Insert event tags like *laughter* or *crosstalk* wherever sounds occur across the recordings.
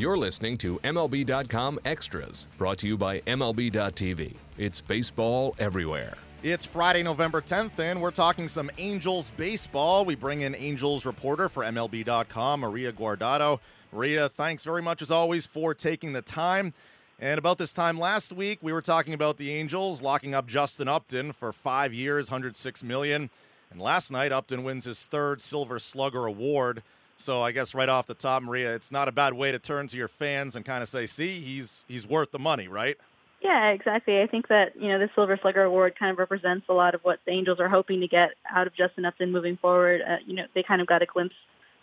You're listening to MLB.com Extras, brought to you by MLB.tv. It's baseball everywhere. It's Friday, November 10th, and we're talking some Angels baseball. We bring in Angels reporter for MLB.com, Maria Guardado. Maria, thanks very much as always for taking the time. And about this time last week, we were talking about the Angels locking up Justin Upton for five years, 106 million. And last night, Upton wins his third Silver Slugger award. So I guess right off the top, Maria, it's not a bad way to turn to your fans and kind of say, "See, he's he's worth the money, right?" Yeah, exactly. I think that you know the Silver Slugger Award kind of represents a lot of what the Angels are hoping to get out of Justin Upton moving forward. Uh, you know, they kind of got a glimpse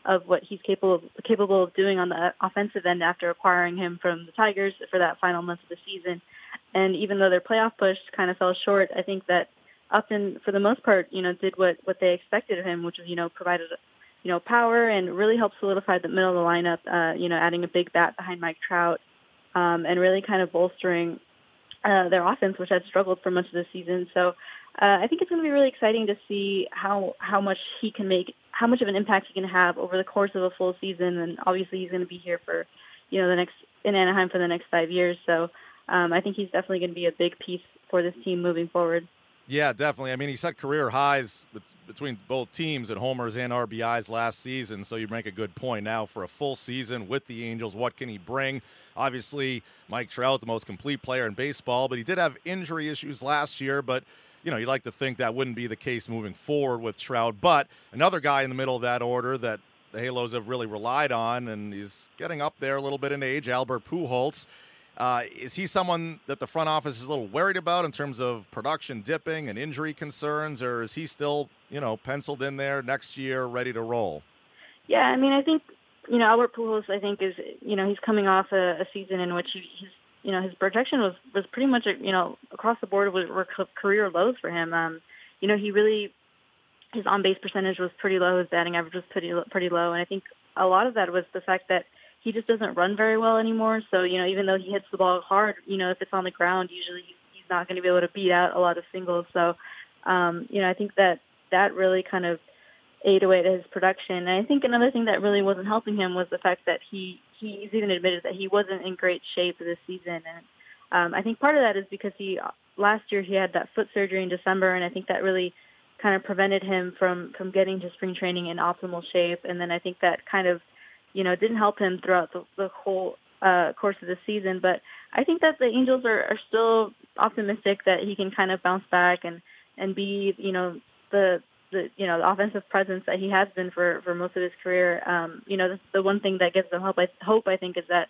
of what he's capable capable of doing on the offensive end after acquiring him from the Tigers for that final month of the season. And even though their playoff push kind of fell short, I think that Upton, for the most part, you know, did what what they expected of him, which was you know provided you know power and really helped solidify the middle of the lineup. Uh, you know, adding a big bat behind Mike Trout. Um, and really kind of bolstering uh, their offense, which had struggled for much of the season. So uh, I think it's going to be really exciting to see how how much he can make, how much of an impact he can have over the course of a full season. And obviously, he's going to be here for you know the next in Anaheim for the next five years. So um, I think he's definitely going to be a big piece for this team moving forward. Yeah, definitely. I mean, he set career highs between both teams at homers and RBIs last season. So you make a good point now for a full season with the Angels. What can he bring? Obviously, Mike Trout, the most complete player in baseball, but he did have injury issues last year. But you know, you'd like to think that wouldn't be the case moving forward with Trout. But another guy in the middle of that order that the Halos have really relied on, and he's getting up there a little bit in age, Albert Pujols. Uh, is he someone that the front office is a little worried about in terms of production dipping and injury concerns, or is he still, you know, penciled in there next year, ready to roll? Yeah, I mean, I think you know Albert Pujols. I think is you know he's coming off a, a season in which he, his you know his projection was was pretty much you know across the board were career lows for him. Um, you know, he really his on base percentage was pretty low. His batting average was pretty pretty low, and I think a lot of that was the fact that he just doesn't run very well anymore. So, you know, even though he hits the ball hard, you know, if it's on the ground, usually he's not going to be able to beat out a lot of singles. So, um, you know, I think that that really kind of ate away at his production. And I think another thing that really wasn't helping him was the fact that he he's even admitted that he wasn't in great shape this season. And um, I think part of that is because he last year he had that foot surgery in December, and I think that really kind of prevented him from from getting to spring training in optimal shape. And then I think that kind of you know, didn't help him throughout the, the whole uh, course of the season. But I think that the Angels are, are still optimistic that he can kind of bounce back and and be, you know, the the you know the offensive presence that he has been for for most of his career. Um, you know, the, the one thing that gives them hope, I hope, I think, is that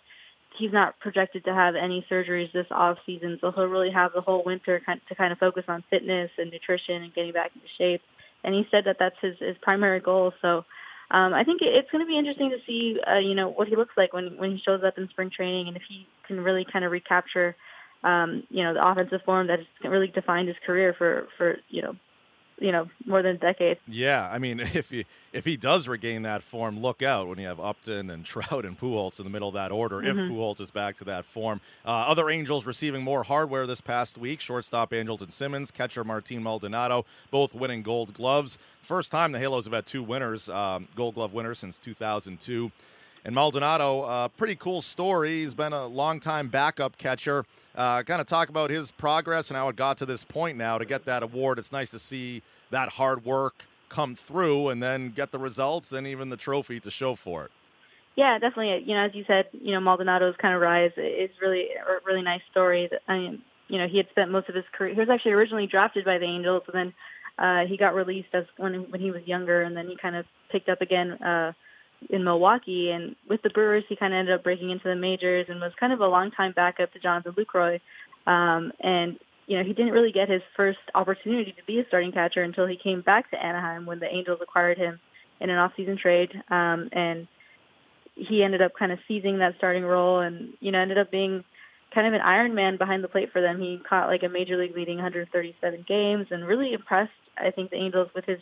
he's not projected to have any surgeries this off season, so he'll really have the whole winter to kind of focus on fitness and nutrition and getting back into shape. And he said that that's his his primary goal. So um, I think it's going to be interesting to see, uh, you know, what he looks like when when he shows up in spring training, and if he can really kind of recapture, um, you know, the offensive form that has really defined his career for for you know you know more than a decade. Yeah, I mean, *laughs* if he if he does regain that form, look out when you have Upton and *laughs* Trout and Pujols in the middle of that order. Mm-hmm. If Pujols is back to that form, uh, other Angels receiving more hardware this past week: shortstop Andrelton Simmons, catcher Martin Maldonado, both winning Gold Gloves. First time the Halos have had two winners, um, Gold Glove winners since 2002. And Maldonado, uh, pretty cool story. He's been a long-time backup catcher. Uh, kind of talk about his progress and how it got to this point now to get that award. It's nice to see that hard work come through and then get the results and even the trophy to show for it. Yeah, definitely. You know, as you said, you know, Maldonado's kind of rise is really a really nice story. I mean, you know, he had spent most of his career. He was actually originally drafted by the Angels, and then uh, he got released as when when he was younger, and then he kind of picked up again. Uh, in Milwaukee. And with the Brewers, he kind of ended up breaking into the majors and was kind of a long-time backup to Jonathan Lucroy. Um, and you know, he didn't really get his first opportunity to be a starting catcher until he came back to Anaheim when the Angels acquired him in an off-season trade. Um, and he ended up kind of seizing that starting role and, you know, ended up being kind of an Iron Man behind the plate for them. He caught like a major league leading 137 games and really impressed, I think, the Angels with his,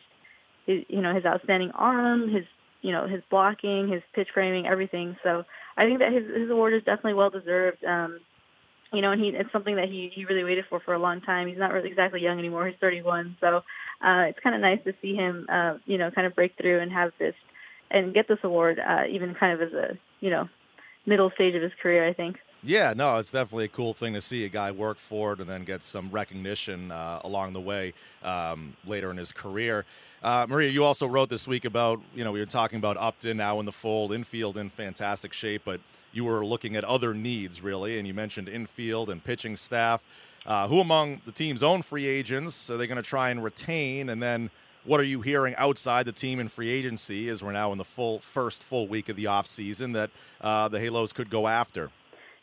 his you know, his outstanding arm, his you know his blocking, his pitch framing, everything. So I think that his his award is definitely well deserved. Um, you know, and he it's something that he he really waited for for a long time. He's not really exactly young anymore. He's 31, so uh, it's kind of nice to see him, uh, you know, kind of break through and have this and get this award, uh, even kind of as a you know middle stage of his career. I think. Yeah, no, it's definitely a cool thing to see a guy work for it and then get some recognition uh, along the way um, later in his career. Uh, Maria, you also wrote this week about, you know, we were talking about Upton now in the fold, infield in fantastic shape, but you were looking at other needs, really, and you mentioned infield and pitching staff. Uh, who among the team's own free agents are they going to try and retain? And then what are you hearing outside the team in free agency as we're now in the full first full week of the offseason that uh, the Halos could go after?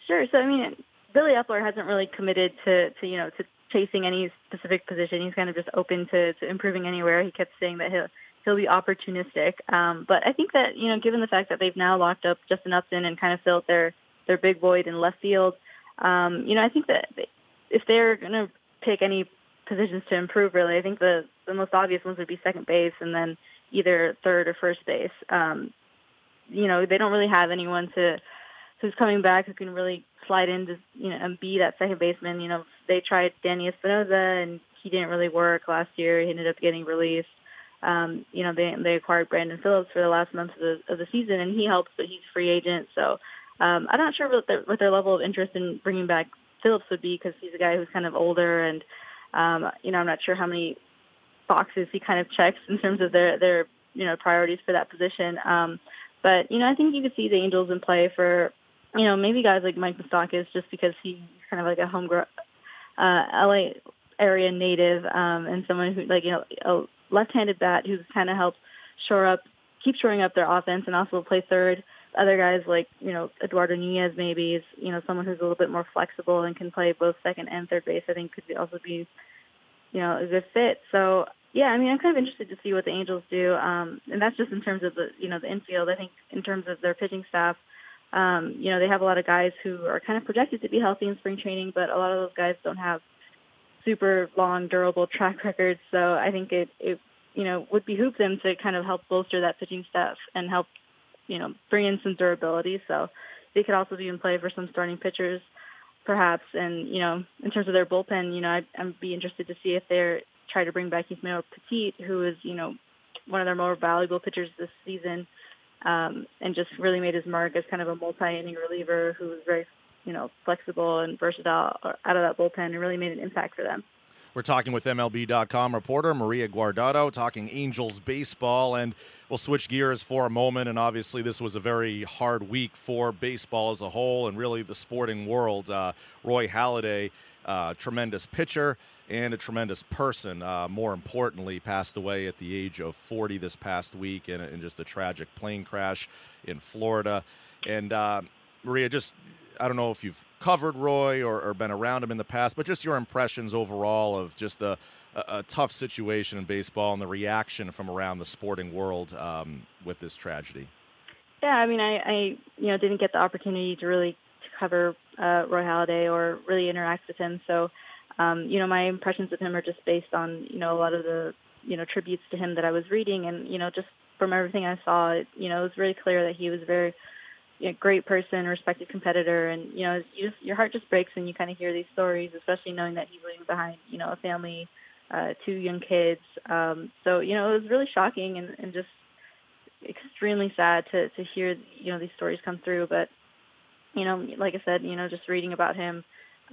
Sure. So, I mean, Billy Eppler hasn't really committed to, to you know, to chasing any specific position. He's kind of just open to, to improving anywhere. He kept saying that he'll he'll be opportunistic. Um, but I think that you know, given the fact that they've now locked up Justin Upton and kind of filled their their big void in left field, um, you know, I think that if they're going to pick any positions to improve, really, I think the the most obvious ones would be second base and then either third or first base. Um, you know, they don't really have anyone to who's coming back who can really slide into you know and be that second baseman. You know, they tried Danny Espinosa and he didn't really work last year. He ended up getting released. Um, you know, they they acquired Brandon Phillips for the last month of the of the season, and he helps, but he's free agent. So um, I'm not sure what their, what their level of interest in bringing back Phillips would be because he's a guy who's kind of older, and um, you know, I'm not sure how many boxes he kind of checks in terms of their their you know priorities for that position. Um, but you know, I think you could see the Angels in play for you know, maybe guys like Mike Moustakas just because he's kind of like a home uh, LA area native um, and someone who like you know a left-handed bat who's kind of helped shore up, keep shoring up their offense and also play third. Other guys like you know Eduardo Nunez maybe is you know someone who's a little bit more flexible and can play both second and third base. I think could be also be you know a good fit. So yeah, I mean I'm kind of interested to see what the Angels do, um, and that's just in terms of the you know the infield. I think in terms of their pitching staff um, you know, they have a lot of guys who are kind of projected to be healthy in spring training, but a lot of those guys don't have super long, durable track *laughs* records. So I think it, it you know, would behoove them to kind of help bolster that pitching staff and help, you know, bring in some durability. So they could also be in play for some starting pitchers, perhaps. And you know, in terms of their bullpen, you know, I'd, I'd be interested to see if they're try to bring back Yusmeiro Petit, who is you know one of their more valuable pitchers this season um, and just really made his mark as kind of a multi-inning reliever who was very, you know, flexible and versatile out of that bullpen and really made an impact for them. We're talking with MLB.com reporter Maria Guardado, talking Angels baseball, and we'll switch gears for a moment. And obviously, this was a very hard week for baseball as a whole and really the sporting world. Uh, Roy Halladay uh, tremendous pitcher and a tremendous person. Uh, more importantly, passed away at the age of 40 this past week in, in just a tragic plane crash in Florida. And uh, Maria, just I don't know if you've covered Roy or, or, been around him in the past, but just your impressions overall of just a, a, a tough situation in baseball and the reaction from around the sporting world um, with this tragedy. Yeah, I mean, I, I you know didn't get the opportunity to really cover uh, Roy Halladay or really interact with him. So, um, you know, my impressions of him are just based on you know a lot of the you know tributes to him that I was reading, and you know just from everything I saw, it, you know, it was very clear that he was a very you great person, respected competitor, and you know, you just your heart just breaks when you kind of hear these stories, especially knowing that he's leaving behind you know a family, uh, two young kids. Um, so you know, it was really shocking and, and just extremely sad to to hear you know these stories come through, but you know, like I said, you know, just reading about him,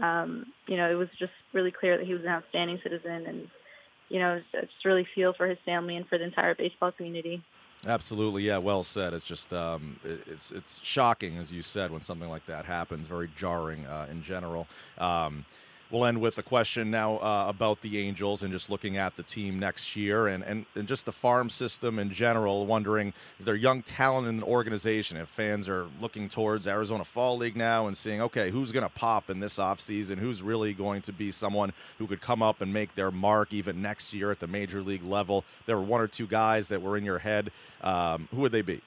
um, you know, it was just really clear that he was an outstanding citizen and, you know, just really feel for his family and for the entire baseball community. Absolutely, yeah, well said. It's just um, it's it's shocking, as you said, when something like that happens. Very jarring uh, in general. Um, We'll end with a question now uh, about the Angels and just looking at the team next year and, and, and just the farm system in general. Wondering, is there young talent in the organization? If fans are looking towards Arizona Fall League now and seeing, okay, who's going to pop in this offseason? Who's really going to be someone who could come up and make their mark even next year at the major league level? There were one or two guys that were in your head. Um, who would they be?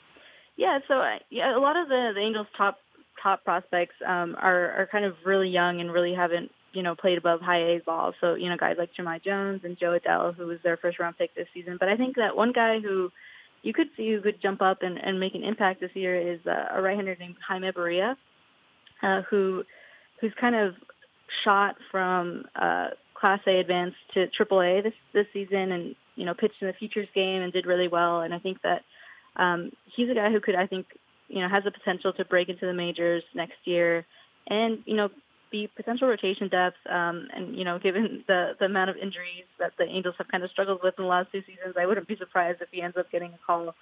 Yeah, so uh, yeah, a lot of the, the Angels' top top prospects um, are are kind of really young and really haven't you know, played above high A ball. So, you know, guys like Jahmai Jones and Jo Adell, who was their first round pick this season. But I think that one guy who you could see who could jump up and, and make an impact this year is uh, a right-hander named Jaime Barria, uh, who who's kind of shot from uh, Class A advanced to Triple A this this season, and you know pitched in the futures game and did really well. And I think that um, he's a guy who could, I think, you know has the potential to break into the majors next year, and you know be potential rotation depth. Um, and you know, given the the amount of injuries that the Angels have kind of struggled with in the last two seasons, I wouldn't be surprised if he ends up getting a call.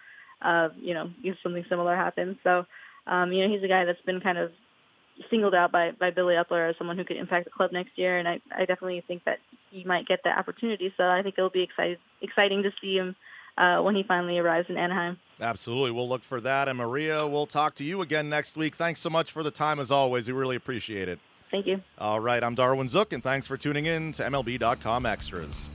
Uh, you know, if something similar happens. So, um, you know, he's a guy that's been kind of singled out by, by Billy Eppler as someone who could impact the club next year, and I, I definitely think that he might get that opportunity. So I think it'll be excited, exciting to see him uh, when he finally arrives in Anaheim. Absolutely. We'll look for that. And Maria, we'll talk to you again next week. Thanks so much for the time as always. We really appreciate it. Thank you. All right. I'm Darwin Zook, and thanks for tuning in to MLB.com Extras.